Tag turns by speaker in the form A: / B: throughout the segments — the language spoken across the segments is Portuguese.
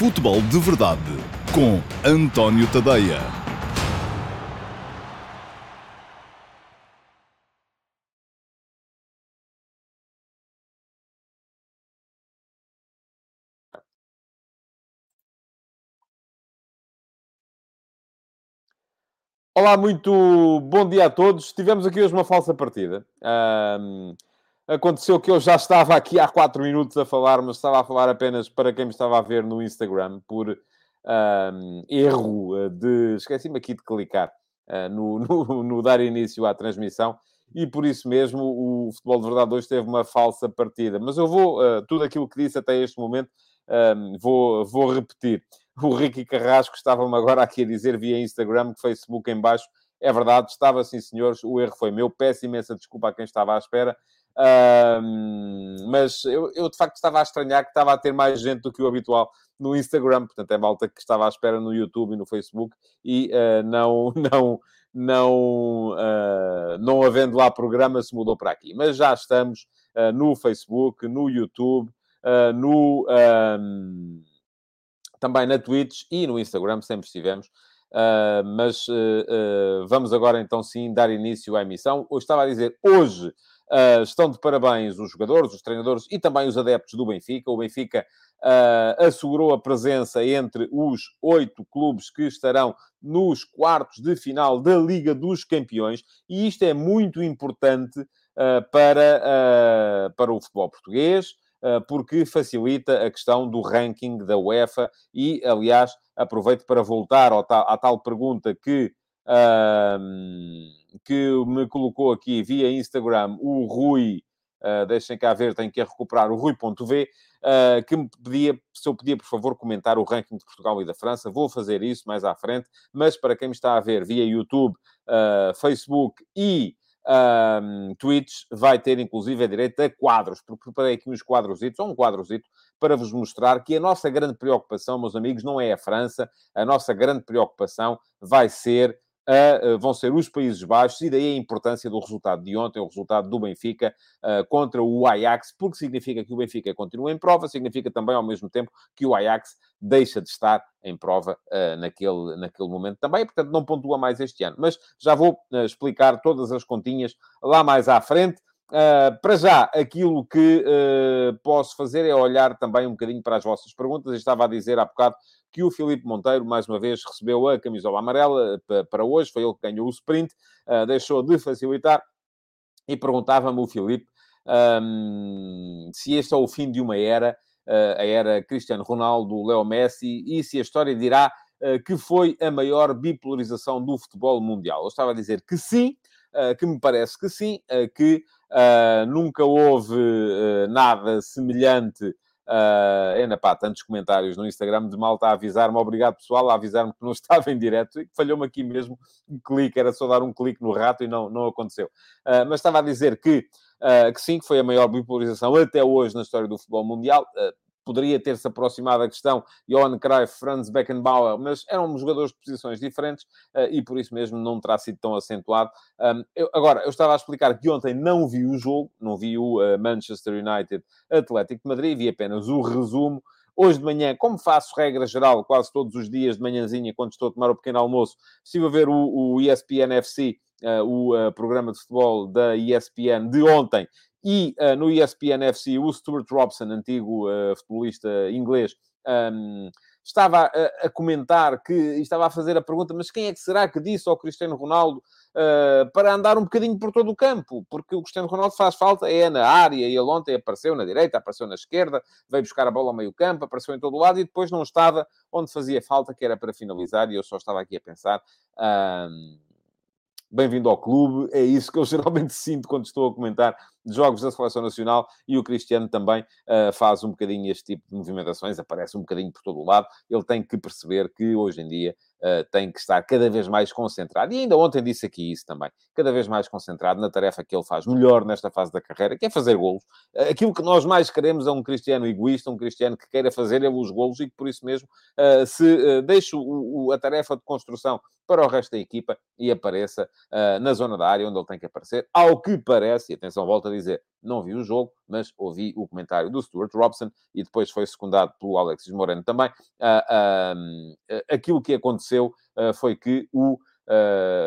A: Futebol de Verdade com António Tadeia.
B: Olá, muito bom dia a todos. Tivemos aqui hoje uma falsa partida. Aconteceu que eu já estava aqui há quatro minutos a falar, mas estava a falar apenas para quem me estava a ver no Instagram, por um, erro eh, de. Esqueci-me aqui de clicar uh, no, no, no, dar início à transmissão, e por isso mesmo o Futebol de Verdade hoje teve uma falsa partida. Mas eu vou, uh, tudo aquilo que disse até este momento, um, vou, vou repetir. O Ricky Carrasco estava-me agora aqui a dizer via Instagram que Facebook em. É verdade, estava sim, senhores, o erro foi meu. Peço imensa desculpa a quem estava à espera. Uh, mas eu, eu, de facto estava a estranhar que estava a ter mais gente do que o habitual no Instagram, portanto é malta que estava à espera no YouTube e no Facebook e uh, não, não, não, uh, não havendo lá programa se mudou para aqui. Mas já estamos ah, no Facebook, no YouTube, no, também na Twitch e no Instagram, sempre estivemos. Uh, mas uh, uh, vamos agora então sim dar início à emissão. Eu estava a dizer, hoje estão de parabéns os jogadores, os treinadores e também os adeptos do Benfica. O Benfica assegurou a presença entre os oito clubes que estarão nos quartos de final da Liga dos Campeões, e isto é muito importante para, para o futebol português. Porque facilita a questão do ranking da UEFA e, aliás, aproveito para voltar à tal pergunta que que me colocou aqui via Instagram o Rui, uh, deixem cá ver, tenho que recuperar o Rui.v, uh, que me pedia, se eu podia, por favor, comentar o ranking de Portugal e da França. Vou fazer isso mais à frente, mas para quem me está a ver via YouTube, uh, Facebook e um, Twitch, vai ter inclusive a direito a quadros, porque preparei aqui uns quadrositos, ou um quadrozito, para vos mostrar que a nossa grande preocupação, meus amigos, não é a França, a nossa grande preocupação vai ser uh, vão ser os Países Baixos, e daí a importância do resultado de ontem, o resultado do Benfica uh, contra o Ajax, porque significa que o Benfica continua em prova, significa também ao mesmo tempo que o Ajax deixa de estar em prova uh, naquele, naquele momento também, portanto não pontua mais este ano. Mas já vou explicar todas as continhas lá mais à frente. Uh, para já, aquilo que uh, posso fazer é olhar também um bocadinho para as vossas perguntas. Eu estava a dizer há bocado que o Filipe Monteiro, mais uma vez, recebeu a camisola amarela eh, para hoje, foi ele que ganhou o sprint, uh, deixou de facilitar e perguntava-me o Filipe um, se este é o fim de uma era, a era Cristiano Ronaldo, Leo Messi, e se a história dirá que foi a maior bipolarização do futebol mundial. Eu estava a dizer que sim, que me parece que sim, que nunca houve nada semelhante. Uh, pá, tantos comentários no Instagram de malta a avisar-me, obrigado pessoal, a avisar-me que não estava em direto e falhou-me aqui mesmo um clique, era só dar um clique no rato e não, não aconteceu. Uh, mas estava a dizer que, uh, que sim, que foi a maior bipolarização até hoje na história do futebol mundial poderia ter-se aproximado a questão Johan Cruyff, Franz Beckenbauer, mas eram jogadores de posições diferentes uh, e por isso mesmo não terá sido tão acentuado. Eu, agora, eu estava a explicar que ontem não vi o jogo, não vi o uh, Manchester United Atlético de Madrid, vi apenas o resumo. Hoje de manhã, como faço regra geral, quase todos os dias de manhãzinha, quando estou a tomar o pequeno almoço, estive a ver o, o ESPN FC, uh, o uh, programa de futebol da ESPN de ontem, e uh, no ESPN FC, o Stuart Robson, antigo uh, futebolista inglês, um, estava a, a, comentar que estava a fazer a pergunta: mas quem é que será que disse ao Cristiano Ronaldo uh, para andar um bocadinho por todo o campo? Porque o Cristiano Ronaldo faz falta, é na área, e ele ontem apareceu na direita, apareceu na esquerda, veio buscar a bola ao meio campo, apareceu em todo o lado e depois não estava onde fazia falta, que era para finalizar, e eu só estava aqui a pensar. Bem-vindo ao clube, é isso que eu geralmente sinto quando estou a comentar jogos da Seleção Nacional e o Cristiano também uh, faz um bocadinho este tipo de movimentações, aparece um bocadinho por todo o lado. Ele tem que perceber que hoje em dia uh, tem que estar cada vez mais concentrado. E ainda ontem disse aqui isso também, cada vez mais concentrado na tarefa que ele faz melhor nesta fase da carreira, que é fazer golos. Uh, aquilo que nós mais queremos é um Cristiano egoísta, um Cristiano que queira fazer ele os golos e que por isso mesmo se deixe o, o, a tarefa de construção para o resto da equipa e apareça na zona da área onde ele tem que aparecer. Ao que parece, e atenção, volta a dizer, não vi o jogo, mas ouvi o comentário do Stuart Robson e depois foi secundado pelo Alexis Moreno também. Uh, aquilo que aconteceu uh, foi que o,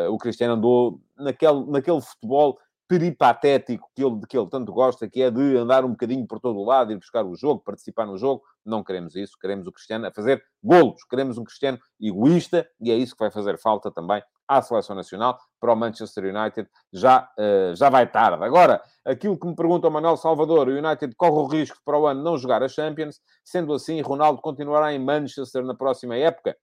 B: o Cristiano andou naquele, naquele futebol peripatético que ele, de que ele tanto gosta, que é de andar um bocadinho por todo o lado, ir buscar o jogo, participar no jogo. Não queremos isso, queremos o Cristiano a fazer golos, queremos um Cristiano egoísta e é isso que vai fazer falta também à seleção nacional. Para o Manchester United já, uh, já vai tarde. Agora, aquilo que me pergunta o Manuel Salvador, o United corre o risco para o ano não jogar a Champions, sendo assim, Ronaldo continuará em Manchester na próxima época?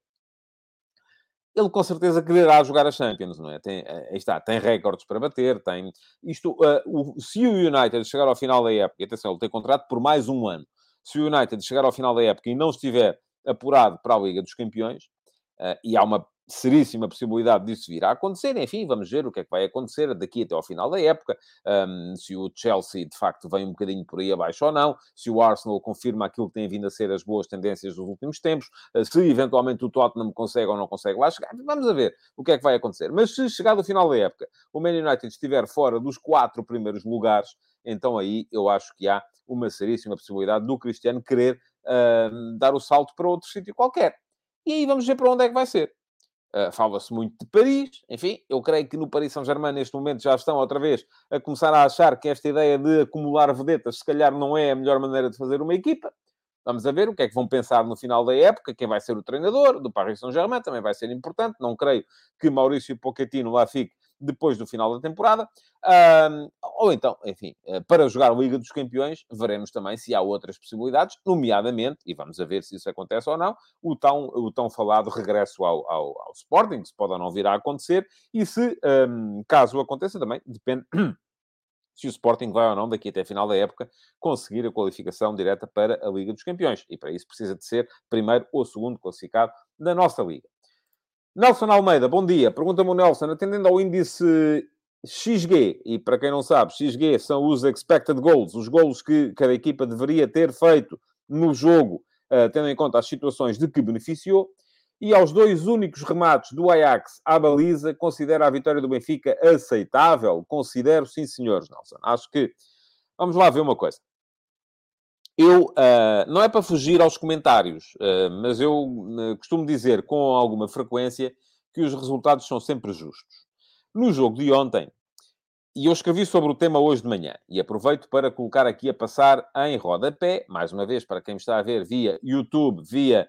B: Ele com certeza quererá jogar a Champions, não é? Tem, eh, aí está, tem recordes para bater, tem... Isto, uh, o, se o United chegar ao final da época, atenção, ele tem contrato por mais um ano, se o United chegar ao final da época e não estiver apurado para a Liga dos Campeões, uh, e há uma seríssima possibilidade disso vir a acontecer. Enfim, vamos ver o que é que vai acontecer daqui até ao final da época. Um, se o Chelsea, de facto, vem um bocadinho por aí abaixo ou não. Se o Arsenal confirma aquilo que tem vindo a ser as boas tendências dos últimos tempos. Uh, se, eventualmente, o Tottenham consegue ou não consegue lá chegar. Vamos ver o que é que vai acontecer. Mas se chegar ao final da época, o Man United estiver fora dos quatro primeiros lugares, então aí eu acho que há uma seríssima possibilidade do Cristiano querer uh, dar o salto para outro sítio qualquer. E aí vamos ver para onde é que vai ser. Uh, Fala-se muito de Paris, enfim, eu creio que no Paris Saint-Germain neste momento já estão outra vez a começar a achar que esta ideia de acumular vedetas se calhar não é a melhor maneira de fazer uma equipa. Vamos a ver o que é que vão pensar no final da época, quem vai ser o treinador do Paris Saint-Germain também vai ser importante. Não creio que Maurício Pochettino lá fique depois do final da temporada. Um, ou então, enfim, eh, para jogar a Liga dos Campeões, veremos também se há outras possibilidades, nomeadamente, e vamos a ver se isso acontece ou não, o tão, o tão falado regresso ao, ao, ao Sporting, se pode ou não vir a acontecer, e se, um, caso aconteça também, depende se o Sporting vai ou não, daqui até a final da época, conseguir a qualificação direta para a Liga dos Campeões. E para isso precisa de ser primeiro ou segundo classificado da nossa Liga. Nelson Almeida, bom dia. Pergunta-me o Nelson, atendendo ao índice XG, e para quem não sabe, XG são os expected goals, os golos que cada equipa deveria ter feito no jogo, uh, tendo em conta as situações de que beneficiou, e aos dois únicos remates do Ajax à baliza, considera a vitória do Benfica aceitável? Considero, sim, senhores, Nelson. Acho que... Vamos lá ver uma coisa eu, uh, não é para fugir aos comentários, uh, mas eu uh, costumo dizer com alguma frequência que os resultados são sempre justos. No jogo de ontem, e eu escrevi sobre o tema hoje de manhã, e aproveito para colocar aqui a passar em rodapé, mais uma vez, para quem está a ver via YouTube, via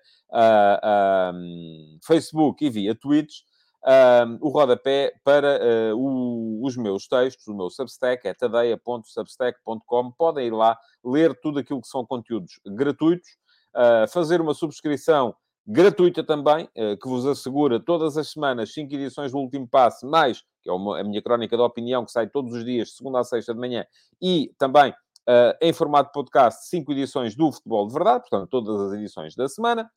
B: um, Facebook e via Twitch, um, o rodapé para uh, o, os meus textos, o meu Substack, é tadeia.substack.com. Podem ir lá, ler tudo aquilo que são conteúdos gratuitos, uh, fazer uma subscrição gratuita também, uh, que vos assegura todas as semanas cinco edições do Último Passo, mais, que é uma, a minha crónica de opinião, que sai todos os dias, segunda a sexta de manhã, e também em formato podcast, cinco edições do Futebol de Verdade, portanto, todas as edições da semana.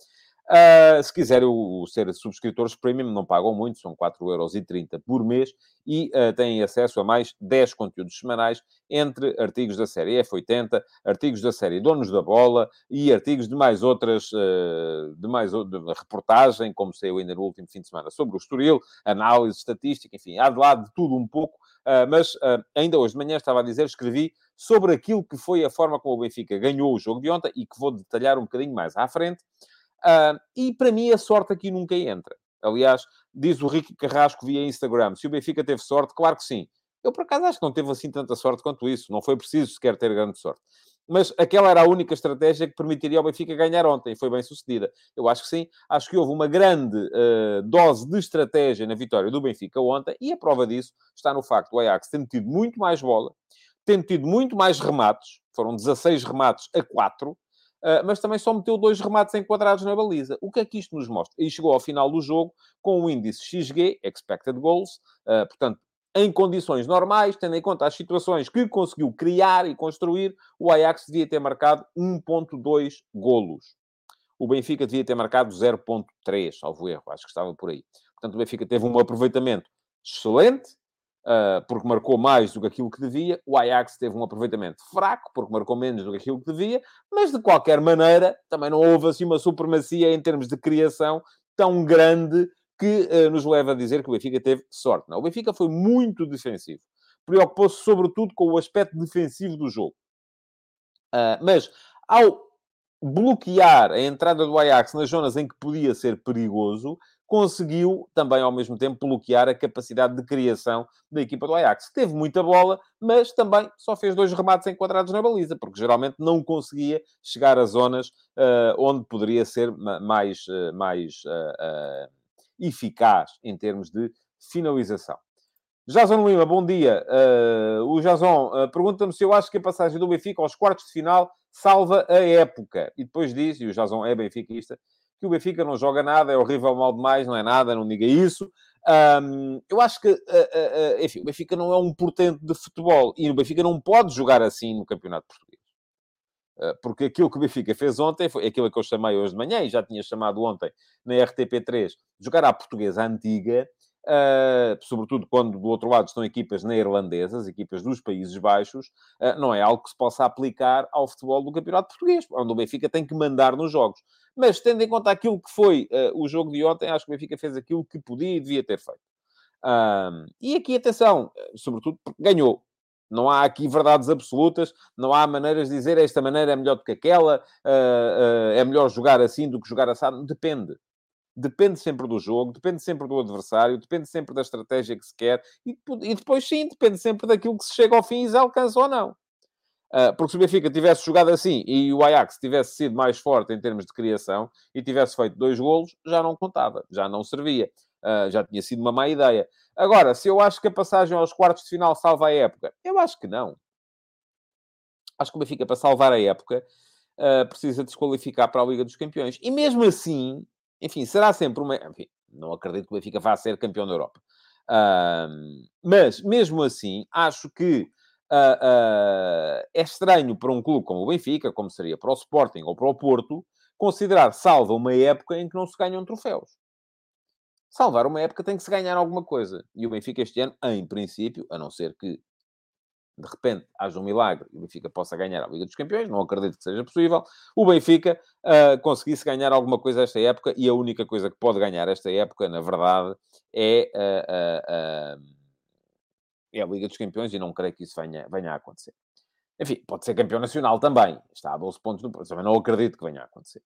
B: Uh, se quiserem ser subscritores premium, não pagam muito, são 4,30€ por mês e uh, têm acesso a mais 10 conteúdos semanais, entre artigos da série F80, artigos da série Donos da Bola e artigos de mais outras, uh, de mais de reportagem, como saiu ainda no último fim de semana, sobre o Estoril, análise estatística, enfim, há de lado de tudo um pouco, mas ainda hoje de manhã estava a dizer, escrevi sobre aquilo que foi a forma como o Benfica ganhou o jogo de ontem e que vou detalhar um bocadinho mais à frente. Uh, e para mim a sorte aqui nunca entra. Aliás, diz o Rico Carrasco via Instagram: se o Benfica teve sorte, claro que sim. Eu, por acaso, acho que não teve assim tanta sorte quanto isso. Não foi preciso sequer ter grande sorte. Mas aquela era a única estratégia que permitiria ao Benfica ganhar ontem foi bem sucedida. Eu acho que sim. Acho que houve uma grande uh, dose de estratégia na vitória do Benfica ontem e a prova disso está no facto do Ajax ter tido muito mais bola, ter tido muito mais remates. Foram 16 remates a 4 ah, mas também só meteu dois remates enquadrados na baliza. O que é que isto nos mostra? E chegou ao final do jogo com o índice XG, Expected Goals, uh, portanto, em condições normais, tendo em conta as situações que conseguiu criar e construir, o Ajax devia ter marcado 1.2 golos. O Benfica devia ter marcado 0.3, salvo erro, acho que estava por aí. Portanto, o Benfica teve um aproveitamento excelente, porque marcou mais do que aquilo que devia. O Ajax teve um aproveitamento fraco, porque marcou menos do que aquilo que devia, mas de qualquer maneira também não houve assim uma supremacia em termos de criação tão grande que uh, nos leva a dizer que o Benfica teve sorte. Não, o Benfica foi muito defensivo. preocupou-se sobretudo com o aspecto defensivo do jogo. Uh, mas, ao bloquear a entrada do Ajax nas zonas em que podia ser perigoso, conseguiu também, ao mesmo tempo, bloquear a capacidade de criação da equipa do Ajax. Teve muita bola, mas também só fez dois remates enquadrados na baliza, porque geralmente não conseguia chegar a zonas uh, onde poderia ser mais, uh, mais uh, eficaz em termos de finalização. Jason Lima, bom dia. o Jason pergunta-me se eu acho que a passagem do Benfica aos quartos de final salva a época. E depois diz, e o Jason é benfiquista, que o Benfica não joga nada, é horrível mal demais, não é nada, não diga isso. Um, eu acho que, uh, uh, enfim, o Benfica não é um portento de futebol e o Benfica não pode jogar assim no Campeonato Português. Uh, porque aquilo que o Benfica fez ontem foi aquilo que eu chamei hoje de manhã e já tinha chamado ontem na RTP3, jogar à portuguesa antiga, Uh, sobretudo quando do outro lado estão equipas neerlandesas, equipas dos Países Baixos, uh, não é algo que se possa aplicar ao futebol do Campeonato Português, onde o Benfica tem que mandar nos jogos. Mas, tendo em conta aquilo que foi uh, o jogo de ontem, acho que o Benfica fez aquilo que podia e devia ter feito. Um, e aqui, atenção, sobretudo porque ganhou. Não há aqui verdades absolutas, não há maneiras de dizer esta maneira é melhor do que aquela, uh, uh, é melhor jogar assim do que jogar assado. Depende. Depende sempre do jogo, depende sempre do adversário, depende sempre da estratégia que se quer e, e depois, sim, depende sempre daquilo que se chega ao fim e se alcança ou não. Ah, porque se o Benfica tivesse jogado assim e o Ajax tivesse sido mais forte em termos de criação e tivesse feito dois golos, já não contava, já não servia. Uh, já tinha sido uma má ideia. Agora, se eu acho que a passagem aos quartos de final salva a época, eu acho que não. Acho que o Benfica, para salvar a época, uh, precisa desqualificar para a Liga dos Campeões. E mesmo assim, enfim, será sempre uma. Enfim, não acredito que o Benfica vá ser campeão da Europa. Mas, mesmo assim, acho que uh, é estranho para um clube como o Benfica, como seria para o Sporting ou para o Porto, considerar salva uma época em que não se ganham troféus. Salvar uma época tem que se ganhar alguma coisa. E o Benfica este ano, em princípio, a não ser que de repente haja um milagre e o Benfica possa ganhar a Liga dos Campeões, não acredito que seja possível, o Benfica uh, conseguisse ganhar alguma coisa esta época e a única coisa que pode ganhar esta época, na verdade, é uh, uh, é a Liga dos Campeões e não creio que isso venha, venha a acontecer. Enfim, pode ser campeão nacional também. Está a 12 pontos no Também não acredito que venha a acontecer.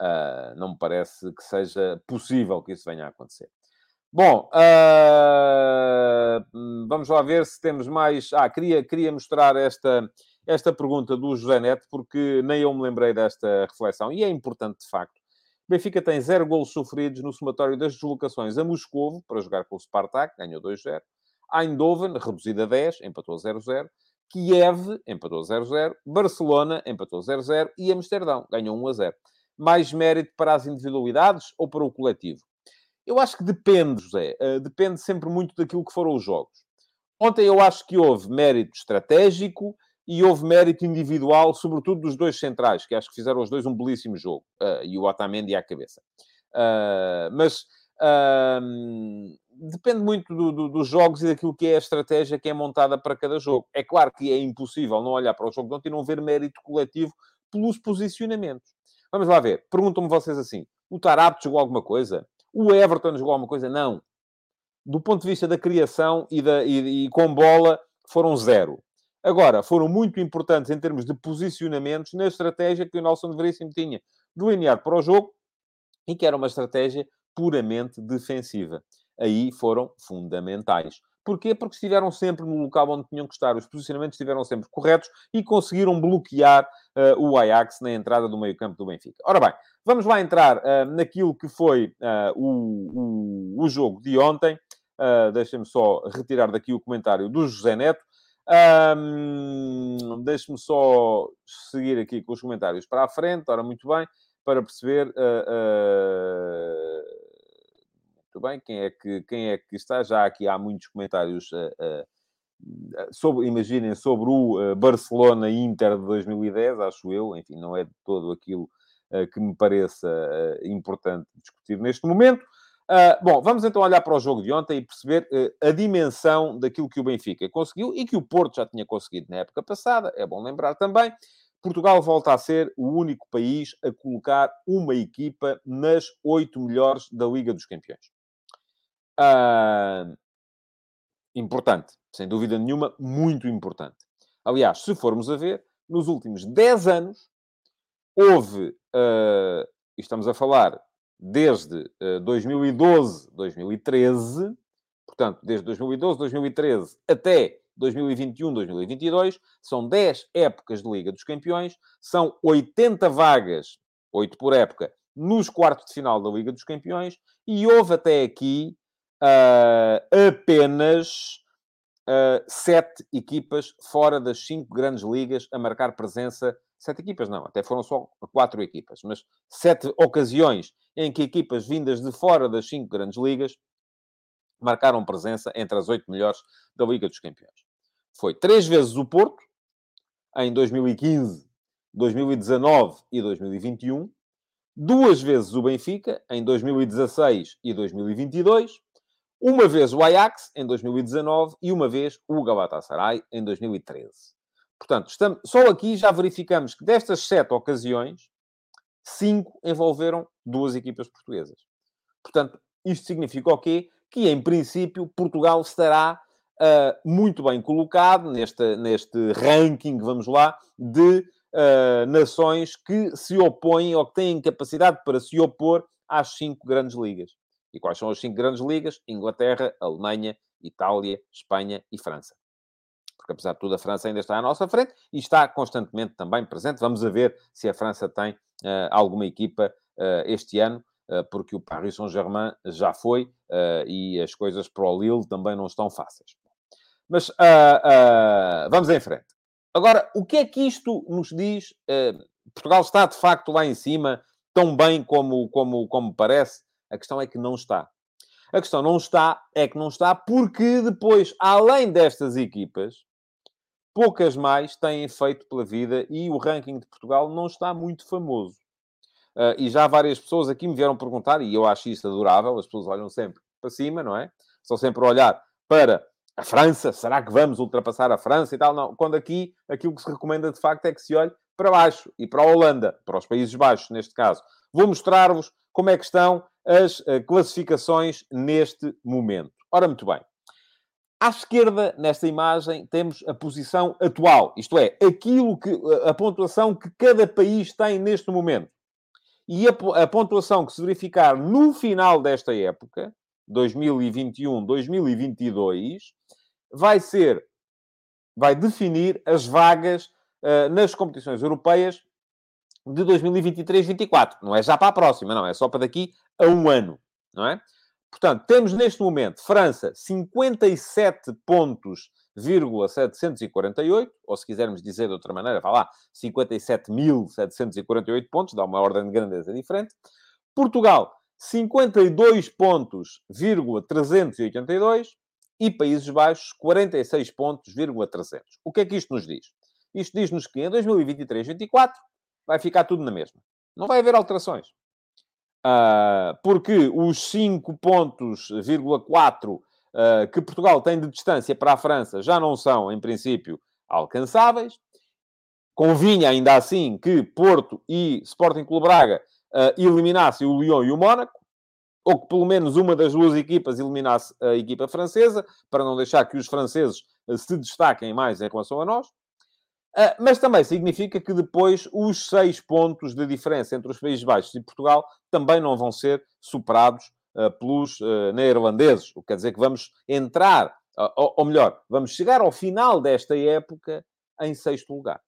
B: Uh, não me parece que seja possível que isso venha a acontecer. Bom, uh, vamos lá ver se temos mais. Ah, queria, queria mostrar esta, esta pergunta do José Neto, porque nem eu me lembrei desta reflexão, e é importante de facto. Benfica tem zero golos sofridos no somatório das deslocações a Moscovo para jogar com o Spartak, ganhou 2-0. Eindhoven, reduzida a 10, empatou 0-0. Kiev, empatou 0-0. Barcelona, empatou 0-0. E Amsterdão, ganhou 1-0. Mais mérito para as individualidades ou para o coletivo? Eu acho que depende, José. Uh, depende sempre muito daquilo que foram os jogos. Ontem eu acho que houve mérito estratégico e houve mérito individual, sobretudo dos dois centrais, que acho que fizeram os dois um belíssimo jogo. Uh, e o Otamendi à cabeça. Uh, mas depende muito do, do, dos jogos e daquilo que é a estratégia que é montada para cada jogo. É claro que é impossível não olhar para o jogo de ontem e não ver mérito coletivo pelos posicionamentos. Vamos lá ver. Perguntam-me vocês assim: o Tarapto jogou alguma coisa? O Everton jogou alguma coisa? Não. Do ponto de vista da criação e, da, e, e com bola, foram zero. Agora, foram muito importantes em termos de posicionamentos na estratégia que o Nelson Veríssimo tinha delineado para o jogo e que era uma estratégia puramente defensiva aí foram fundamentais. Porquê? Porque estiveram sempre no local onde tinham que estar. Os posicionamentos estiveram sempre corretos e conseguiram bloquear uh, o Ajax na entrada do meio-campo do Benfica. Ora bem, vamos lá entrar uh, naquilo que foi uh, o, o, o, jogo de ontem. Uh, Deixem-me só retirar daqui o comentário do José Neto. Um, Deixe-me só seguir aqui com os comentários para a frente. Ora, muito bem, para perceber muito bem, quem é que, quem é que está? Já aqui há muitos comentários uh, sobre, imaginem, sobre o Barcelona-Inter de 2010, acho eu, enfim, não é de todo aquilo que me pareça importante discutir neste momento. bom, vamos então olhar para o jogo de ontem e perceber a dimensão daquilo que o Benfica conseguiu e que o Porto já tinha conseguido na época passada. É bom lembrar também. Portugal volta a ser o único país a colocar uma equipa nas oito melhores da Liga dos Campeões. Importante. sem dúvida nenhuma, muito importante. Aliás, se formos a ver, nos últimos 10 anos, houve, uh, estamos a falar desde uh, 2012, 2013, portanto, desde 2012, 2013 até 2021, 2022, são 10 épocas de Liga dos Campeões, são 80 vagas, 8 por época, nos quartos de final da Liga dos Campeões, e houve até aqui uh, apenas uh, sete equipas fora das cinco grandes ligas a marcar presença. Sete equipas não, até foram só quatro equipas, mas sete ocasiões em que equipas vindas de fora das cinco grandes ligas marcaram presença entre as oito melhores da Liga dos Campeões. Foi três vezes o Porto, em 2015, 2019 e 2021, duas vezes o Benfica, em 2016 e 2022, uma vez o Ajax, em 2019, e uma vez o Galatasaray, em 2013. Portanto, estamos, só aqui já verificamos que destas sete ocasiões, cinco envolveram duas equipas portuguesas. Portanto, isto significa o quê? Que, em princípio, Portugal estará uh, muito bem colocado neste, neste ranking, vamos lá, de uh, nações que se opõem ou que têm capacidade para se opor às cinco grandes ligas. E quais são as cinco grandes ligas? Inglaterra, Alemanha, Itália, Espanha e França. Porque, apesar de tudo, a França ainda está à nossa frente e está constantemente também presente. Vamos ver se a França tem uh, alguma equipa uh, este ano, uh, porque o Paris Saint-Germain já foi e as coisas para o Lille também não estão fáceis. Mas vamos em frente. Agora, o que é que isto nos diz? Portugal está, de facto, lá em cima, tão bem como, como, como parece? A questão é que não está. A questão não está, é que não está, porque depois, além destas equipas, poucas mais têm feito pela vida e o ranking de Portugal não está muito famoso. Uh, e já várias pessoas aqui me vieram perguntar, e eu acho isso adorável, as pessoas olham sempre para cima, não é? Estão sempre a olhar para a França, será que vamos ultrapassar a França e tal? Não, quando aqui aquilo que se recomenda de facto é que se olhe para baixo e para a Holanda, para os Países Baixos, neste caso. Vou mostrar-vos como é que estão as uh, classificações neste momento. Ora, muito bem. À esquerda, nesta imagem, temos a posição atual, isto é, aquilo que, a pontuação que cada país tem neste momento. E a, a pontuação que se verificar no final desta época, 2021-2022, vai ser, vai definir as vagas uh, nas competições europeias de 2023-24. Não é já para a próxima, não. É só para daqui a um ano, não é? Portanto, temos neste momento França 57 pontos, 748, ou se quisermos dizer de outra maneira, vá lá, 57.748 pontos, dá uma ordem de grandeza diferente. Portugal, 52 pontos, 382 e Países Baixos, 46 pontos, 300. O que é que isto nos diz? Isto diz-nos que em 2023-24 vai ficar tudo na mesma. Não vai haver alterações. Uh, porque os 5 pontos, uh, que Portugal tem de distância para a França já não são, em princípio, alcançáveis. Convinha, ainda assim, que Porto e Sporting Clube Braga uh, eliminassem o Lyon e o Mónaco, ou que pelo menos uma das duas equipas eliminasse a equipa francesa, para não deixar que os franceses se destaquem mais em relação a nós. Uh, mas também significa que depois os seis pontos de diferença entre os Países Baixos e Portugal também não vão ser superados uh, pelos uh, neerlandeses. O que quer dizer que vamos entrar, ou melhor, vamos chegar ao final desta época em sexto lugar.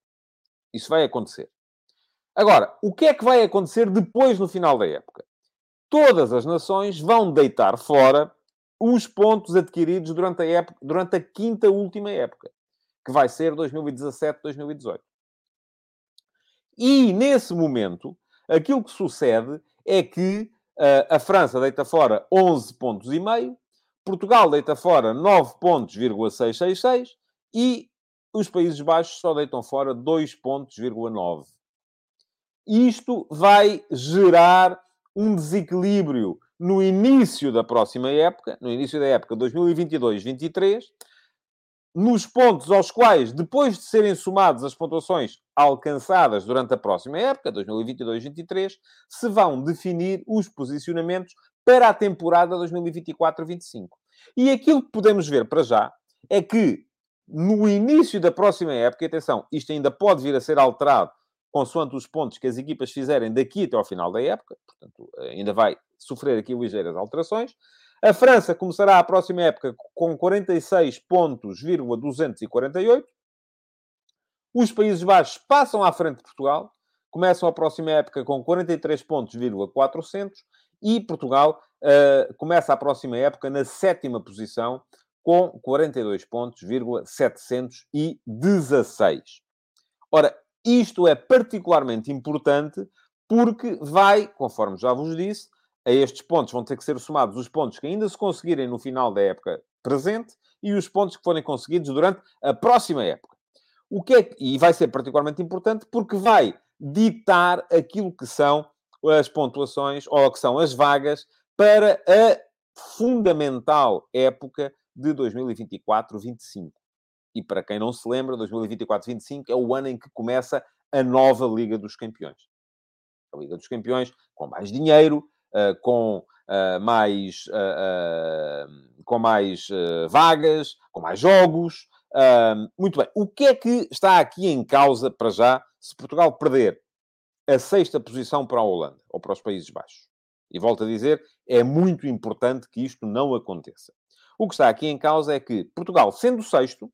B: Isso vai acontecer. Agora, o que é que vai acontecer depois no final da época? Todas as nações vão deitar fora os pontos adquiridos durante a, época, durante a quinta última época que vai ser 2017-2018. E nesse momento, aquilo que sucede é que uh, a França deita fora 11 pontos e meio, Portugal deita fora 9 pontos, 666 e os Países Baixos só deitam fora 2 pontos, 9. Isto vai gerar um desequilíbrio no início da próxima época, no início da época 2022-23, nos pontos aos quais, depois de serem somadas as pontuações alcançadas durante a próxima época, 2022-23, se vão definir os posicionamentos para a temporada 2024-25. E aquilo que podemos ver para já é que no início da próxima época, atenção, isto ainda pode vir a ser alterado consoante os pontos que as equipas fizerem daqui até ao final da época, portanto, ainda vai sofrer aqui ligeiras alterações. A França começará a próxima época com 46 pontos, 248. Os Países Baixos passam à frente de Portugal, começam a próxima época com 43 pontos, 400, e Portugal uh, começa a próxima época na sétima posição com 42 pontos, 716. Ora, isto é particularmente importante porque vai, conforme já vos disse, a estes pontos vão ter que ser somados os pontos que ainda se conseguirem no final da época presente e os pontos que forem conseguidos durante a próxima época. O que é que, e vai ser particularmente importante porque vai ditar aquilo que são as pontuações ou que são as vagas para a fundamental época de 2024-25. E para quem não se lembra, 2024-25 é o ano em que começa a nova Liga dos Campeões. A Liga dos Campeões com mais dinheiro, com uh, mais, uh, com mais vagas, com mais jogos. muito bem. O que é que está aqui em causa para já se Portugal perder a sexta posição para a Holanda ou para os Países Baixos? E volto a dizer, é muito importante que isto não aconteça. O que está aqui em causa é que Portugal, sendo sexto,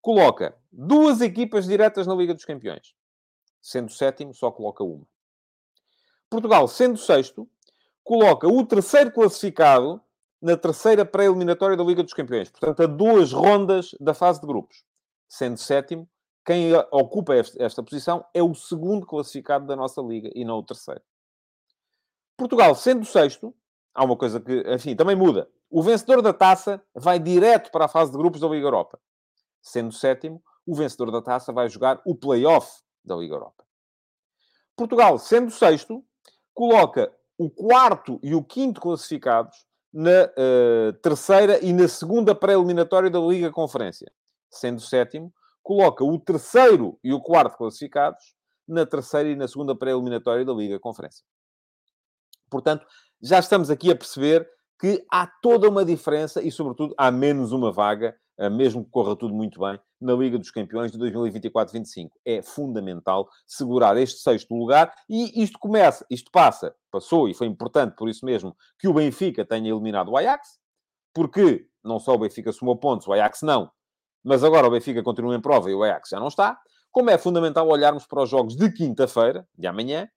B: coloca duas equipas diretas na Liga dos Campeões. Sendo sétimo, só coloca uma. Portugal, sendo sexto, coloca o terceiro classificado na terceira pré-eliminatória da Liga dos Campeões. Portanto, a duas rondas da fase de grupos. Sendo sétimo, quem ocupa esta posição é o segundo classificado da nossa Liga e não o terceiro. Portugal, sendo sexto, há uma coisa que, enfim, também muda. O vencedor da taça vai direto para a fase de grupos da Liga Europa sendo sétimo, o vencedor da taça vai jogar o play-off da Liga Europa. Portugal, sendo sexto, coloca o quarto e o quinto classificados na uh, terceira e na segunda pré-eliminatória da Liga Conferência. Sendo sétimo, coloca o terceiro e o quarto classificados na terceira e na segunda pré-eliminatória da Liga Conferência. Portanto, já estamos aqui a perceber que há toda uma diferença e, sobretudo, há menos uma vaga mesmo que corra tudo muito bem, na Liga dos Campeões de 2024-25. É fundamental segurar este sexto lugar e isto começa, isto passa, passou e foi importante por isso mesmo que o Benfica tenha eliminado o Ajax, porque não só o Benfica somou pontos, o Ajax não, mas agora o Benfica continua em prova e o Ajax já não está. Como é fundamental olharmos para os jogos de quinta-feira, de amanhã,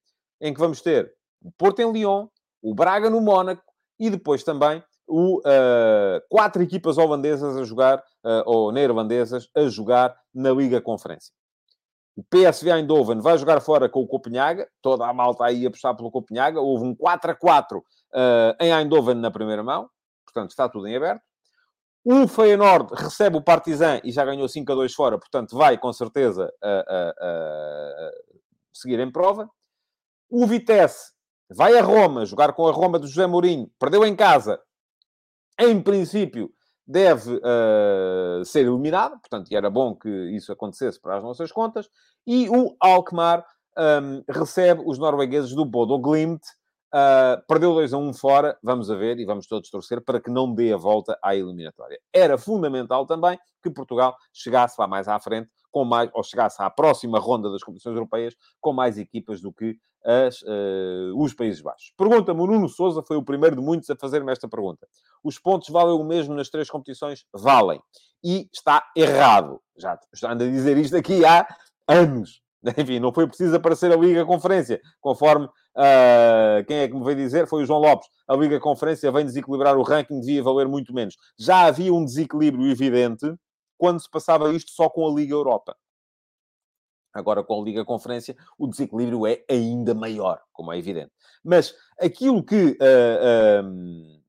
B: em que vamos ter o Porto em Lyon, o Braga no Mónaco e depois também o, uh, quatro equipas holandesas a jogar, uh, ou neerlandesas, a jogar na Liga Conferência. O PSV Eindhoven vai jogar fora com o Copenhaga, toda a malta aí a puxar pelo Copenhaga, houve um 4 a 4 uh, em Eindhoven na primeira mão, portanto está tudo em aberto. O Feyenoord recebe o Partizan e já ganhou 5 a 2 fora, portanto vai com certeza seguir em prova. O Vitesse vai a Roma jogar com a Roma de José Mourinho, perdeu em casa, em princípio, deve uh, ser eliminado, portanto, era bom que isso acontecesse para as nossas contas, e o Alkmaar um, recebe os noruegueses do Bodo Glimt, uh, perdeu 2 a 1 fora, vamos a ver, e vamos todos torcer para que não dê a volta à eliminatória. Era fundamental também que Portugal chegasse lá mais à frente, com mais, ou chegasse à próxima ronda das competições europeias, com mais equipas do que as, uh, os Países Baixos. Pergunta-me, Nuno Souza foi o primeiro de muitos a fazer-me esta pergunta. Os pontos valem o mesmo nas três competições? Valem. E está errado. Já, já ando a dizer isto aqui há anos. Enfim, não foi preciso aparecer a Liga Conferência, conforme uh, quem é que me veio dizer? Foi o João Lopes. A Liga Conferência vem desequilibrar o ranking, devia valer muito menos. Já havia um desequilíbrio evidente quando se passava isto só com a Liga Europa. Agora, com a Liga Conferência, o desequilíbrio é ainda maior, como é evidente. Mas aquilo que uh, uh,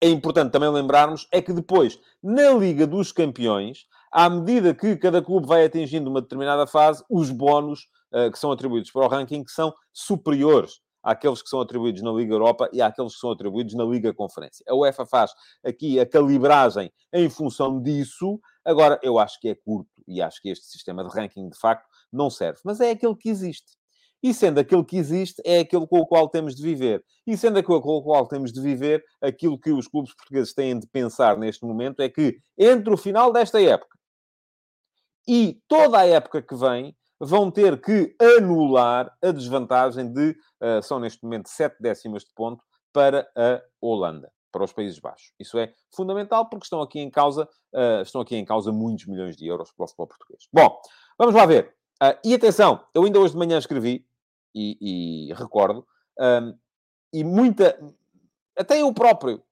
B: é importante também lembrarmos é que depois, na Liga dos Campeões, à medida que cada clube vai atingindo uma determinada fase, os bónus uh, que são atribuídos para o ranking são superiores àqueles que são atribuídos na Liga Europa e àqueles que são atribuídos na Liga Conferência. A UEFA faz aqui a calibragem em função disso. Agora, eu acho que é curto e acho que este sistema de ranking, de facto, não serve. Mas é aquele que existe. E sendo aquele que existe, é aquele com o qual temos de viver. E sendo aquele com o qual temos de viver, aquilo que os clubes portugueses têm de pensar neste momento é que, entre o final desta época e toda a época que vem, vão ter que anular a desvantagem de, uh, são neste momento, sete décimas de ponto para a Holanda, para os Países Baixos. Isso é fundamental porque estão aqui em causa, uh, estão aqui em causa muitos milhões de euros para o futebol português. Bom, vamos lá ver. Uh, e atenção, eu ainda hoje de manhã escrevi, e, e recordo, um, e muita, até eu próprio,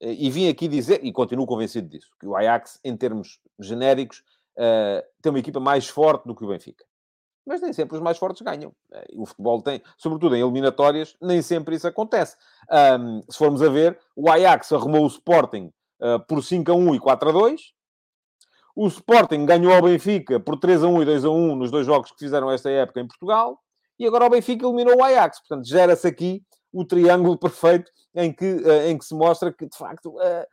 B: e vim aqui dizer, e continuo convencido disso, que o Ajax, em termos genéricos, uh, tem uma equipa mais forte do que o Benfica mas nem sempre os mais fortes ganham. Eh, o futebol tem, sobretudo em eliminatórias, nem sempre isso acontece. Um, se formos a ver, o Ajax arrumou o Sporting uh, por 5 a 1 e 4 a 2. O Sporting ganhou ao Benfica por 3 a 1 e 2 a 1 nos dois jogos que fizeram esta época em Portugal. E agora o Benfica eliminou o Ajax. Portanto, gera-se aqui o triângulo perfeito em que, uh, em que se mostra que, de facto, uh,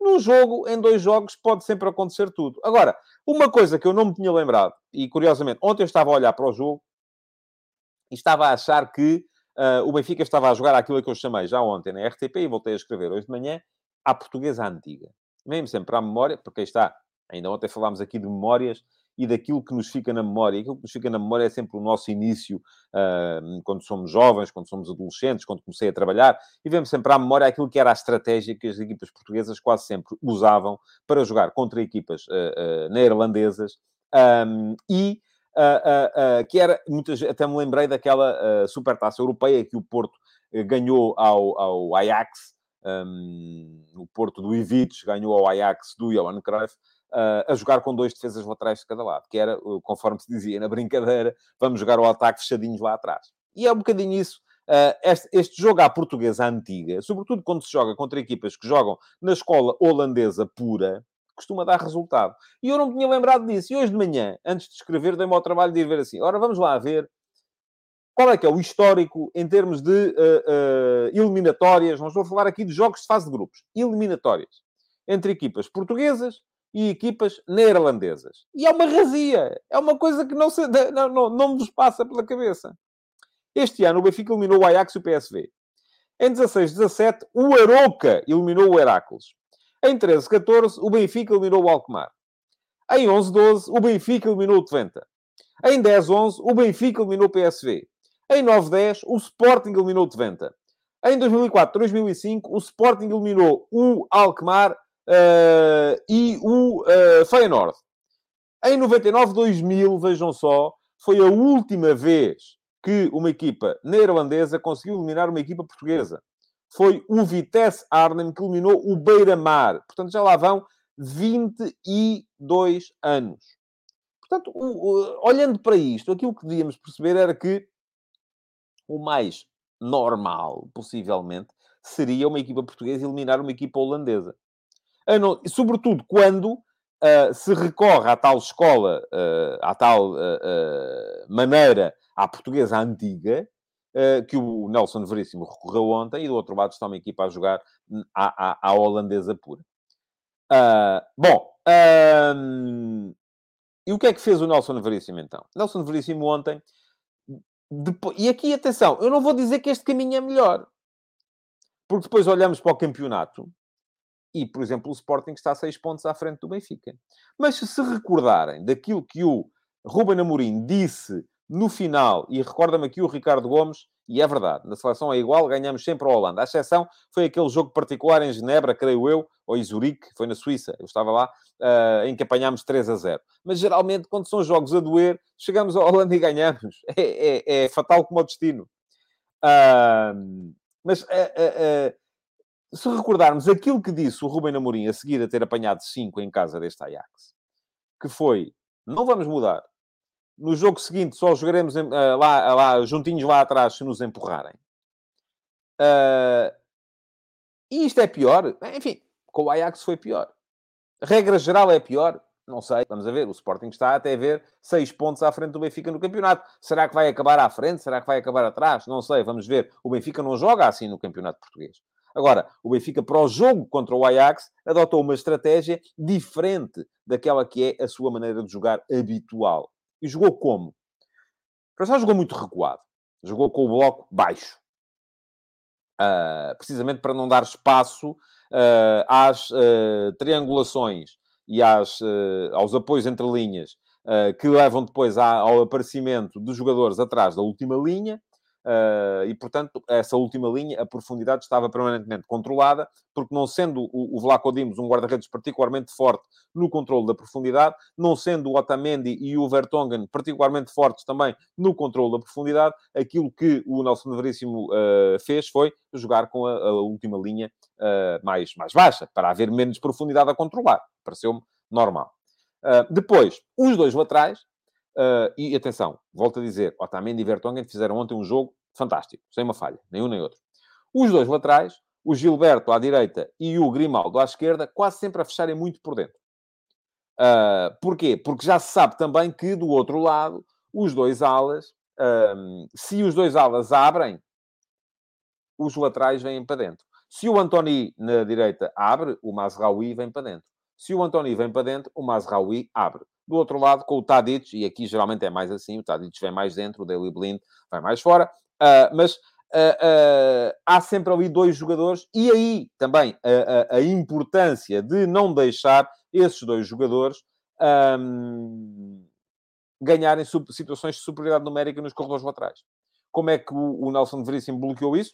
B: num jogo, em dois jogos, pode sempre acontecer tudo. Agora, uma coisa que eu não me tinha lembrado, e curiosamente, ontem eu estava a olhar para o jogo e estava a achar que uh, o Benfica estava a jogar aquilo que eu chamei já ontem na RTP e voltei a escrever hoje de manhã, à portuguesa antiga. Mesmo sempre à memória, porque aí está, ainda ontem falámos aqui de memórias, e daquilo que nos fica na memória. Aquilo que nos fica na memória é sempre o nosso início, uh, quando somos jovens, quando somos adolescentes, quando comecei a trabalhar, e vemos sempre à memória aquilo que era a estratégia que as equipas portuguesas quase sempre usavam para jogar contra equipas uh, uh, neerlandesas. Um, e uh, que era, muitas, até me lembrei daquela supertaça europeia que o Porto ganhou ao, ao Ajax, um, o Porto do Ivic ganhou ao Ajax do Johan Cruyff, a jogar com dois defesas laterais de cada lado, que era, conforme se dizia na brincadeira, vamos jogar o ataque fechadinhos lá atrás. E é um bocadinho isso. Uh, este, este, jogo à portuguesa antiga, sobretudo quando se joga contra equipas que jogam na escola holandesa pura, costuma dar resultado. E eu não tinha lembrado disso. E hoje de manhã, antes de escrever, dei-me ao trabalho de ir ver assim. Ora, vamos lá ver qual é que é o histórico em termos de uh, uh, eliminatórias. Estou a falar aqui de jogos de fase de grupos. Eliminatórias. Entre equipas portuguesas e equipas neerlandesas. E é uma razia. É uma coisa que não, se, não, não, não vos passa pela cabeça. Este ano o Benfica eliminou o Ajax e o PSV. Em 16-17, o Aroca eliminou o Herácles. Em 13-14, o Benfica eliminou o Alkmaar. Em 11-12, o Benfica eliminou o Twente. Em 10-11, o Benfica eliminou o PSV. Em 9-10, o Sporting eliminou o Twente. Em 2004-2005, o Sporting eliminou o Alkmaar e o uh, Feyenoord. Em 99-2000, vejam só, foi a última vez que uma equipa neerlandesa conseguiu eliminar uma equipa portuguesa. Foi o Vitesse Arnhem que eliminou o Beira-Mar. Portanto, já lá vão 22 anos. Portanto, olhando para isto, aquilo que devíamos perceber era que o mais normal, possivelmente, seria uma equipa portuguesa eliminar uma equipa holandesa não, sobretudo quando uh, se recorre à tal escola, uh, à tal uh, maneira, à portuguesa antiga, que o Nelson Veríssimo recorreu ontem, e do outro lado está uma equipa a jogar à, à, à holandesa pura. bom, e o que é que fez o Nelson Veríssimo então? Nelson Veríssimo ontem, depois, e aqui atenção, eu não vou dizer que este caminho é melhor, porque depois olhamos para o campeonato e, por exemplo, o Sporting está a seis pontos à frente do Benfica. Mas se se recordarem daquilo que o Ruben Amorim disse no final, e recorda-me aqui o Ricardo Gomes, e é verdade, na seleção é igual, ganhamos sempre a Holanda. A exceção foi aquele jogo particular em Genebra, creio eu, ou em Zurique, foi na Suíça, eu estava lá, uh, em que apanhámos 3 a 0. Mas geralmente, quando são jogos a doer, chegamos à Holanda e ganhamos. É, é, é fatal como o destino. Uh, mas uh, se recordarmos aquilo que disse o Rubem Amorim a seguir a ter apanhado 5 em casa deste Ajax, que foi, não vamos mudar. No jogo seguinte só jogaremos uh, lá, lá, juntinhos lá atrás se nos empurrarem. Uh, e isto é pior? Enfim, com o Ajax foi pior. Regra geral é pior? Não sei, vamos a ver. O Sporting está até a ver 6 pontos à frente do Benfica no campeonato. Será que vai acabar à frente? Será que vai acabar atrás? Não sei, vamos ver. O Benfica não joga assim no campeonato português. Agora, o Benfica, para o jogo contra o Ajax, adotou uma estratégia diferente daquela que é a sua maneira de jogar habitual. E jogou como? Para já jogou muito recuado. Jogou com o bloco baixo. Uh, precisamente para não dar espaço uh, às uh, triangulações e às, aos apoios entre linhas que levam depois ao aparecimento dos jogadores atrás da última linha Uh, e, portanto, essa última linha, a profundidade estava permanentemente controlada, porque não sendo o, o Vlaco Dimos um guarda-redes particularmente forte no controle da profundidade, não sendo o Otamendi e o Vertonghen particularmente fortes também no controle da profundidade, aquilo que o Nelson Veríssimo uh, fez foi jogar com a, a última linha uh, mais, mais baixa, para haver menos profundidade a controlar. Pareceu-me normal. depois, os dois laterais, Uh, e atenção, volto a dizer, Otamendi e Vertonghen fizeram ontem um jogo fantástico, sem uma falha, nem um nem outro. Os dois laterais, o Gilberto à direita e o Grimaldo à esquerda, quase sempre a fecharem muito por dentro. Uh, porquê? Porque já se sabe também que do outro lado, os dois alas, se os dois alas abrem, os laterais vêm para dentro. Se o Antoni na direita abre, o Mazraoui vem para dentro. Se o Antoni vem para dentro, o Mazraoui abre. Do outro lado, com o Tadic, e aqui geralmente é mais assim, o Tadic vem mais dentro, o Daily Blind vai mais fora. Uh, mas uh, uh, há sempre ali dois jogadores, e aí também a, a, a importância de não deixar esses dois jogadores um, ganharem situações de superioridade numérica nos corredores laterais. Como é que o, o Nelson Veríssimo bloqueou isso?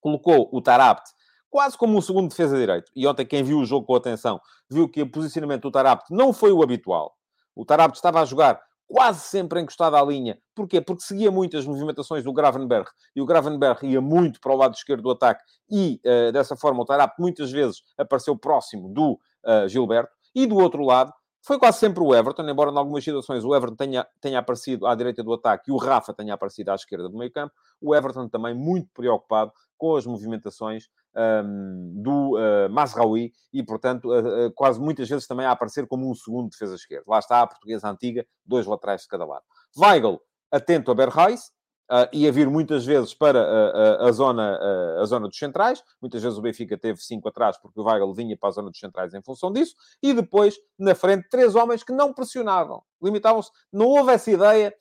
B: Colocou o Tarapt quase como um segundo defesa direito. E ontem, quem viu o jogo com atenção, viu que o posicionamento do Tarapt não foi o habitual. O Tarapt estava a jogar quase sempre encostado à linha. Porquê? Porque seguia muito as movimentações do Gravenberg e o Gravenberg ia muito para o lado esquerdo do ataque e, uh, dessa forma, o Tarap muitas vezes apareceu próximo do uh, Gilberto. E do outro lado, foi quase sempre o Everton, embora em algumas situações o Everton tenha, tenha aparecido à direita do ataque e o Rafa tenha aparecido à esquerda do meio campo, o Everton também muito preocupado com as movimentações um, do uh, Masraoui e, portanto, uh, uh, quase muitas vezes também a aparecer como um segundo defesa esquerdo. Lá está a portuguesa antiga, dois laterais de cada lado. Weigl, atento a Berreis, Uh, ia vir muitas vezes para uh, uh, a, zona, a zona dos centrais. Muitas vezes o Benfica teve cinco atrás, porque o Weigl vinha para a zona dos centrais em função disso. E depois, na frente, três homens que não pressionavam. Limitavam-se. Não houve essa ideia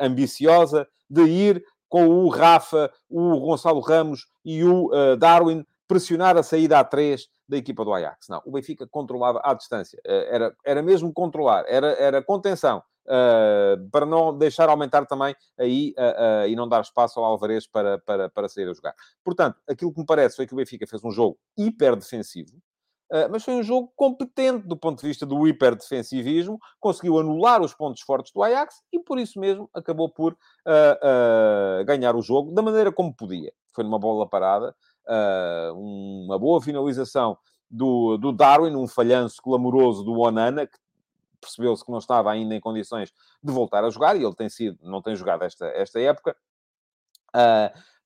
B: ambiciosa de ir com o Rafa, o Gonçalo Ramos e o uh, Darwin pressionar a saída a três da equipa do Ajax. Não, o Benfica controlava à distância. Uh, era, era mesmo controlar, era, era contenção. Uh, para não deixar aumentar também aí uh, uh, e não dar espaço ao Alvarez para, para, para sair a jogar. Portanto, aquilo que me parece foi que o Benfica fez um jogo hiper defensivo, mas foi um jogo competente do ponto de vista do hiperdefensivismo, conseguiu anular os pontos fortes do Ajax e por isso mesmo acabou por uh, uh, ganhar o jogo da maneira como podia. Foi numa bola parada, uma boa finalização do, do Darwin, um falhanço clamoroso do Onana, que percebeu-se que não estava ainda em condições de voltar a jogar e ele tem sido, não tem jogado esta, esta época.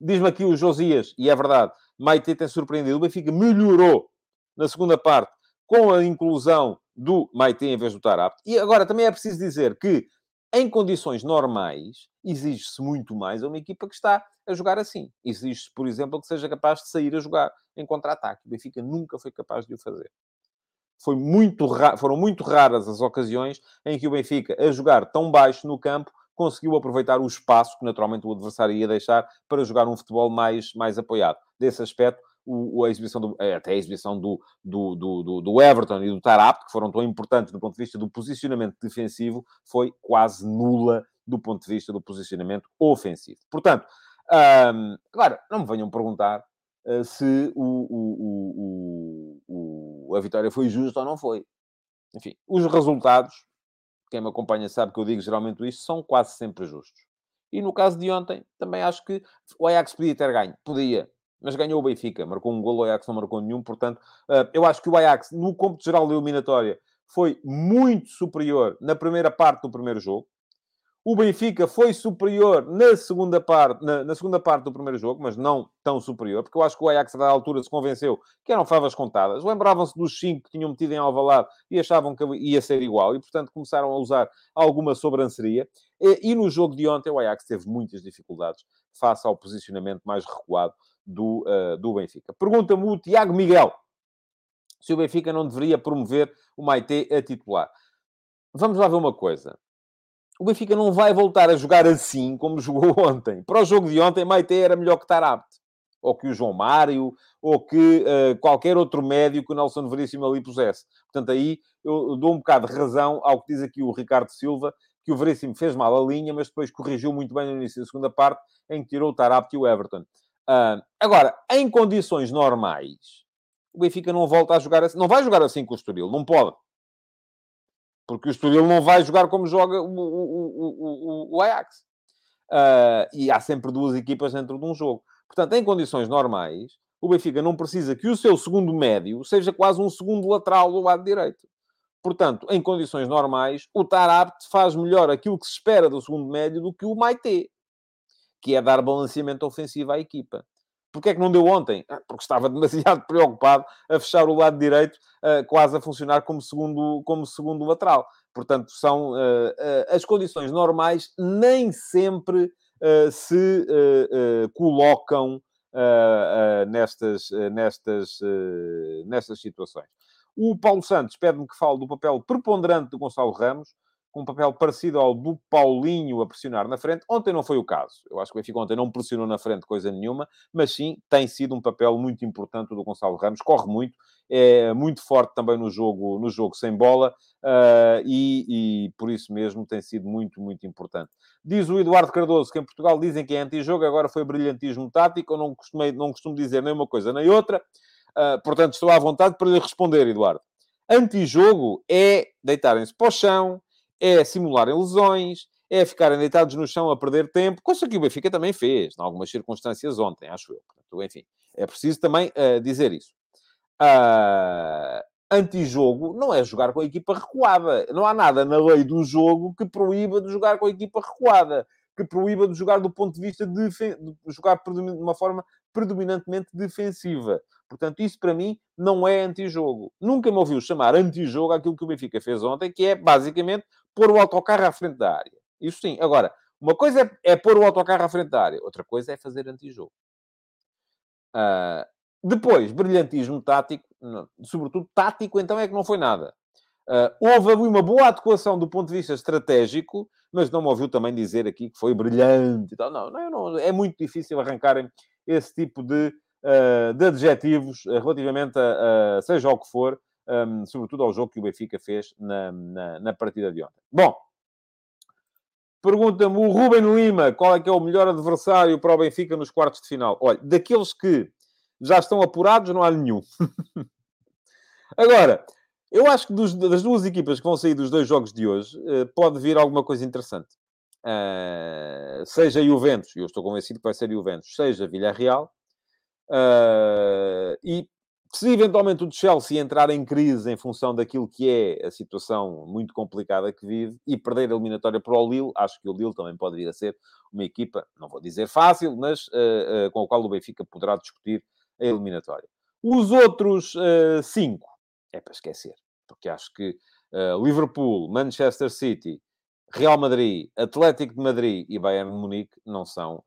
B: Diz-me aqui o Josias, e é verdade, Maite tem surpreendido, o Benfica melhorou na segunda parte, com a inclusão do Maite em vez do Tarap. E agora também é preciso dizer que, em condições normais, exige-se muito mais a uma equipa que está a jogar assim. Exige-se, por exemplo, que seja capaz de sair a jogar em contra-ataque. O Benfica nunca foi capaz de o fazer. Foi muito foram muito raras as ocasiões em que o Benfica, a jogar tão baixo no campo, conseguiu aproveitar o espaço que naturalmente o adversário ia deixar para jogar um futebol mais, mais apoiado. Desse aspecto, o, a exibição do, é, até a exibição do, do, do, do, Everton e do Tarap, que foram tão importantes do ponto de vista do posicionamento defensivo, foi quase nula do ponto de vista do posicionamento ofensivo. Portanto, hum, agora, não me venham perguntar uh, se o, o, o, a vitória foi justa ou não foi. Enfim, os resultados, quem me acompanha sabe que eu digo geralmente isto, são quase sempre justos. E no caso de ontem, também acho que o Ajax podia ter ganho. Podia mas ganhou o Benfica. Marcou um gol, o Ajax não marcou nenhum. Portanto, uh, eu acho que o Ajax, no cômputo geral da eliminatória, foi muito superior na primeira parte do primeiro jogo. O Benfica foi superior na segunda, parte, na, na, segunda parte do primeiro jogo, mas não tão superior, porque eu acho que o Ajax, a dada altura, se convenceu que eram favas contadas. Lembravam-se dos cinco que tinham metido em Alvalade e achavam que ia ser igual, e, portanto, começaram a usar alguma sobranceria. E, e no jogo de ontem, o Ajax teve muitas dificuldades face ao posicionamento mais recuado do, uh, do Benfica. Pergunta-me o Tiago Miguel se o Benfica não deveria promover o Maite a titular. Vamos lá ver uma coisa. o Benfica não vai voltar a jogar assim como jogou ontem. Para o jogo de ontem, Maite era melhor que Tarapte, ou que o João Mário, ou que uh, qualquer outro médio que o Nelson Veríssimo ali pusesse. Portanto, aí eu dou um bocado de razão ao que diz aqui o Ricardo Silva, que o Veríssimo fez mal a linha, mas depois corrigiu muito bem no início da segunda parte, em que tirou o Tarapte e o Everton. Uh, agora, em condições normais, o Benfica não volta a jogar assim. Não vai jogar assim com o Estoril, não pode. Porque o Estoril não vai jogar como joga o, o, o, o Ajax. Uh, e há sempre duas equipas dentro de um jogo. Portanto, em condições normais, o Benfica não precisa que o seu segundo médio seja quase um segundo lateral do lado direito. Portanto, em condições normais, o Tarabt faz melhor aquilo que se espera do segundo médio do que o Maite, que é dar balanceamento ofensivo à equipa. Porquê é que não deu ontem? Ah, porque estava demasiado preocupado a fechar o lado direito, uh, quase a funcionar como segundo, como segundo lateral. Portanto, são uh, as condições normais nem sempre se colocam nestas, nestas, nestas situações. O Paulo Santos pede-me que fale do papel preponderante do Gonçalo Ramos com um papel parecido ao do Paulinho a pressionar na frente. Ontem não foi o caso. Eu acho que o Benfica ontem não pressionou na frente coisa nenhuma, mas sim tem sido um papel muito importante do Gonçalo Ramos. Corre muito, é muito forte também no jogo, no jogo sem bola uh, e, e, por isso mesmo tem sido muito, muito importante. Diz o Eduardo Cardoso que em Portugal dizem que é anti-jogo, agora foi brilhantismo tático. Eu não, costumei, não costumo dizer nem uma coisa nem outra. Uh, portanto, estou à vontade para lhe responder, Eduardo. Antijogo é deitarem-se para o chão, é simularem lesões, é ficarem deitados no chão a perder tempo, coisa que o Benfica também fez, em algumas circunstâncias ontem, acho eu. Portanto, enfim, é preciso também uh, dizer isso. Uh, antijogo não é jogar com a equipa recuada. Não há nada na lei do jogo que proíba de jogar com a equipa recuada, que proíba de jogar do ponto de vista de, de jogar de uma forma predominantemente defensiva. Portanto, isso para mim não é antijogo. Nunca me ouviu chamar antijogo aquilo que o Benfica fez ontem, que é basicamente pôr o autocarro à frente da área. Isso sim. Agora, uma coisa é, é pôr o autocarro à frente da área, outra coisa é fazer antijogo. Uh, depois, brilhantismo tático, sobretudo tático, então é que não foi nada. Uh, houve ali uma boa adequação do ponto de vista estratégico, mas não me ouviu também dizer aqui que foi brilhante. Então, não, não, não, é muito difícil arrancarem esse tipo de, uh, de adjetivos relativamente a, a, seja o que for, um, sobretudo ao jogo que o Benfica fez na, na, na partida de ontem. Bom, pergunta-me o Ruben Lima qual é que é o melhor adversário para o Benfica nos quartos de final. Olha, daqueles que já estão apurados, não há nenhum. Agora, eu acho que dos, das duas equipas que vão sair dos dois jogos de hoje, uh, pode vir alguma coisa interessante. Uh, seja Juventus, eu estou convencido que vai ser Juventus, seja Villarreal, uh, e se eventualmente o Chelsea entrar em crise em função daquilo que é a situação muito complicada que vive e perder a eliminatória para o Lille, acho que o Lille também pode vir a ser uma equipa, não vou dizer fácil, mas uh, uh, com a qual o Benfica poderá discutir a eliminatória. Os outros uh, cinco é para esquecer, porque acho que Liverpool, Manchester City, Real Madrid, Atlético de Madrid e Bayern de Munique não são,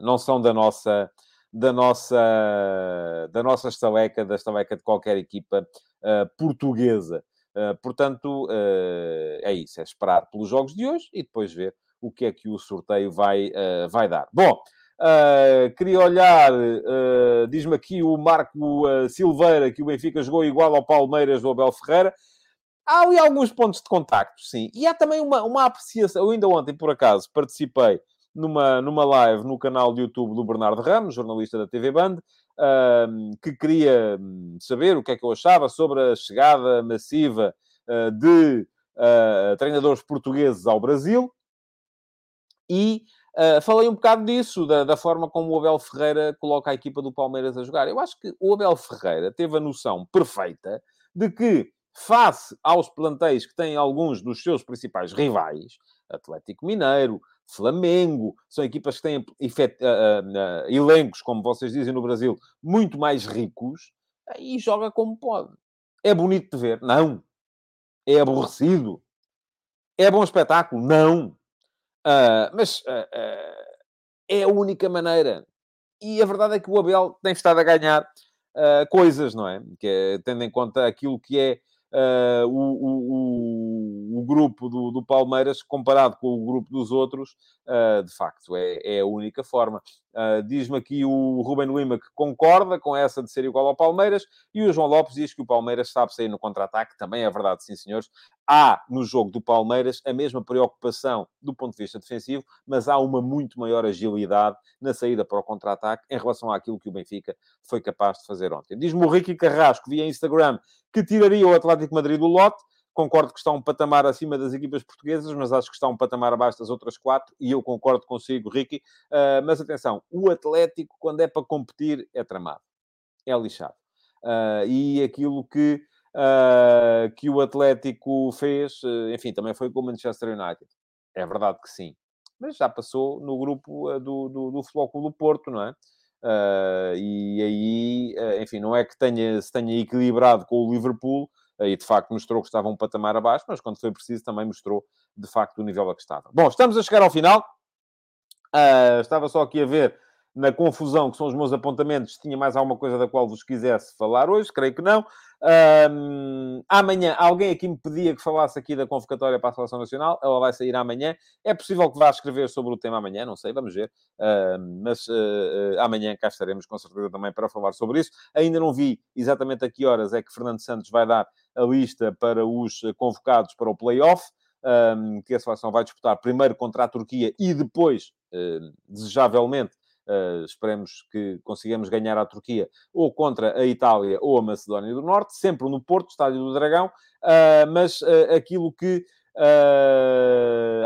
B: não são da nossa da nossa, da nossa estaleca, da estaleca de qualquer equipa uh, portuguesa. Uh, portanto, uh, é isso, é esperar pelos jogos de hoje e depois ver o que é que o sorteio vai, vai dar. Bom, queria olhar, diz-me aqui o Marco Silveira que o Benfica jogou igual ao Palmeiras do Abel Ferreira. Há ali alguns pontos de contacto, sim. E há também uma, uma apreciação. Eu ainda ontem, por acaso, participei numa, numa live no canal de YouTube do Bernardo Ramos, jornalista da TV Band, uh, que queria hum, saber o que é que eu achava sobre a chegada massiva uh, de uh, treinadores portugueses ao Brasil. E uh, falei um bocado disso, da, da, forma como o Abel Ferreira coloca a equipa do Palmeiras a jogar. Eu acho que o Abel Ferreira teve a noção perfeita de que, face aos plantéis que têm alguns dos seus principais rivais, Atlético Mineiro, Flamengo, são equipas que têm efet, uh, uh, elencos, como vocês dizem no Brasil, muito mais ricos, e joga como pode. É bonito de ver? Não. É aborrecido? É bom espetáculo? Não. Uh, mas é a única maneira. E a verdade é que o Abel tem estado a ganhar coisas, não é? Que tendo em conta aquilo que é o, o, o, grupo do, do, Palmeiras, comparado com o grupo dos outros, uh, de facto, é, é, a única forma. Uh, Diz-me aqui o Ruben Lima que concorda com essa de ser igual ao Palmeiras, e o João Lopes diz que o Palmeiras sabe sair no contra-ataque, também é verdade, sim senhores. Há no jogo do Palmeiras a mesma preocupação do ponto de vista defensivo, mas há uma muito maior agilidade na saída para o contra-ataque em relação àquilo que o Benfica foi capaz de fazer ontem. Diz-me o Ricky Carrasco via Instagram que tiraria o Atlético Madrid do lote. Concordo que está um patamar acima das equipas portuguesas, mas acho que está um patamar abaixo das outras quatro, e eu concordo consigo, Ricky. Uh, mas atenção, o Atlético, quando é para competir, é tramado. É lixado. Uh, e aquilo que, uh, que o Atlético fez, enfim, também foi com o Manchester United. É verdade que sim. Mas já passou no grupo do, do, do Futebol Clube do Porto, não é? Uh, e aí, enfim, não é que tenha, se tenha equilibrado com o Liverpool, e de facto mostrou que estava um patamar abaixo, mas quando foi preciso também mostrou de facto o nível a que estava. Bom, estamos a chegar ao final. estava só aqui a ver na confusão que são os meus apontamentos, se tinha mais alguma coisa da qual vos quisesse falar hoje, creio que não. Um, amanhã, alguém aqui me pedia que falasse aqui da convocatória para a Seleção Nacional, ela vai sair amanhã. É possível que vá escrever sobre o tema amanhã, não sei, vamos ver. Uh, mas uh, uh, amanhã cá estaremos com certeza também para falar sobre isso. Ainda não vi exatamente a que horas é que Fernando Santos vai dar a lista para os convocados para o play-off, um, que a seleção vai disputar primeiro contra a Turquia e depois, desejavelmente, Uh, esperemos que consigamos ganhar a Turquia ou contra a Itália ou a Macedónia do Norte, sempre no Porto, Estádio do Dragão, uh, mas uh, aquilo que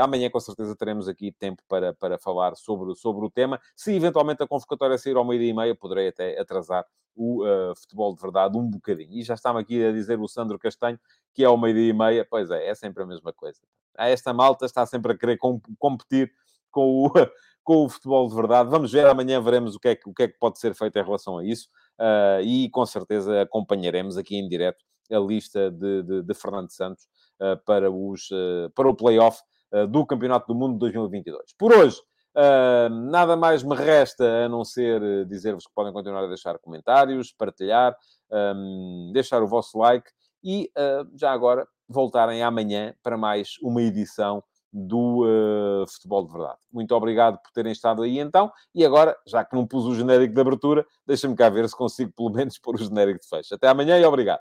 B: amanhã com certeza teremos aqui tempo para, para falar sobre, sobre o tema. Se eventualmente a convocatória sair ao meio-dia e meia, poderei até atrasar o futebol de verdade um bocadinho. E já estava aqui a dizer o Sandro Castanho que é ao meio-dia e meia, pois é, é sempre a mesma coisa. Esta malta está sempre a querer competir com o, com o futebol de verdade. Vamos ver, amanhã veremos o que é que, o que, é que pode ser feito em relação a isso uh, e com certeza acompanharemos aqui em direto a lista de, de, de Fernando Santos uh, para, os, uh, para o play-off do Campeonato do Mundo 2022. Por hoje, nada mais me resta a não ser dizer-vos que podem continuar a deixar comentários, partilhar, um, deixar o vosso like e já agora voltarem amanhã para mais uma edição do uh, futebol de verdade. Muito obrigado por terem estado aí então. E agora, já que não pus o genérico de abertura, deixa-me cá ver se consigo pelo menos pôr o genérico de fecho. Até amanhã e obrigado.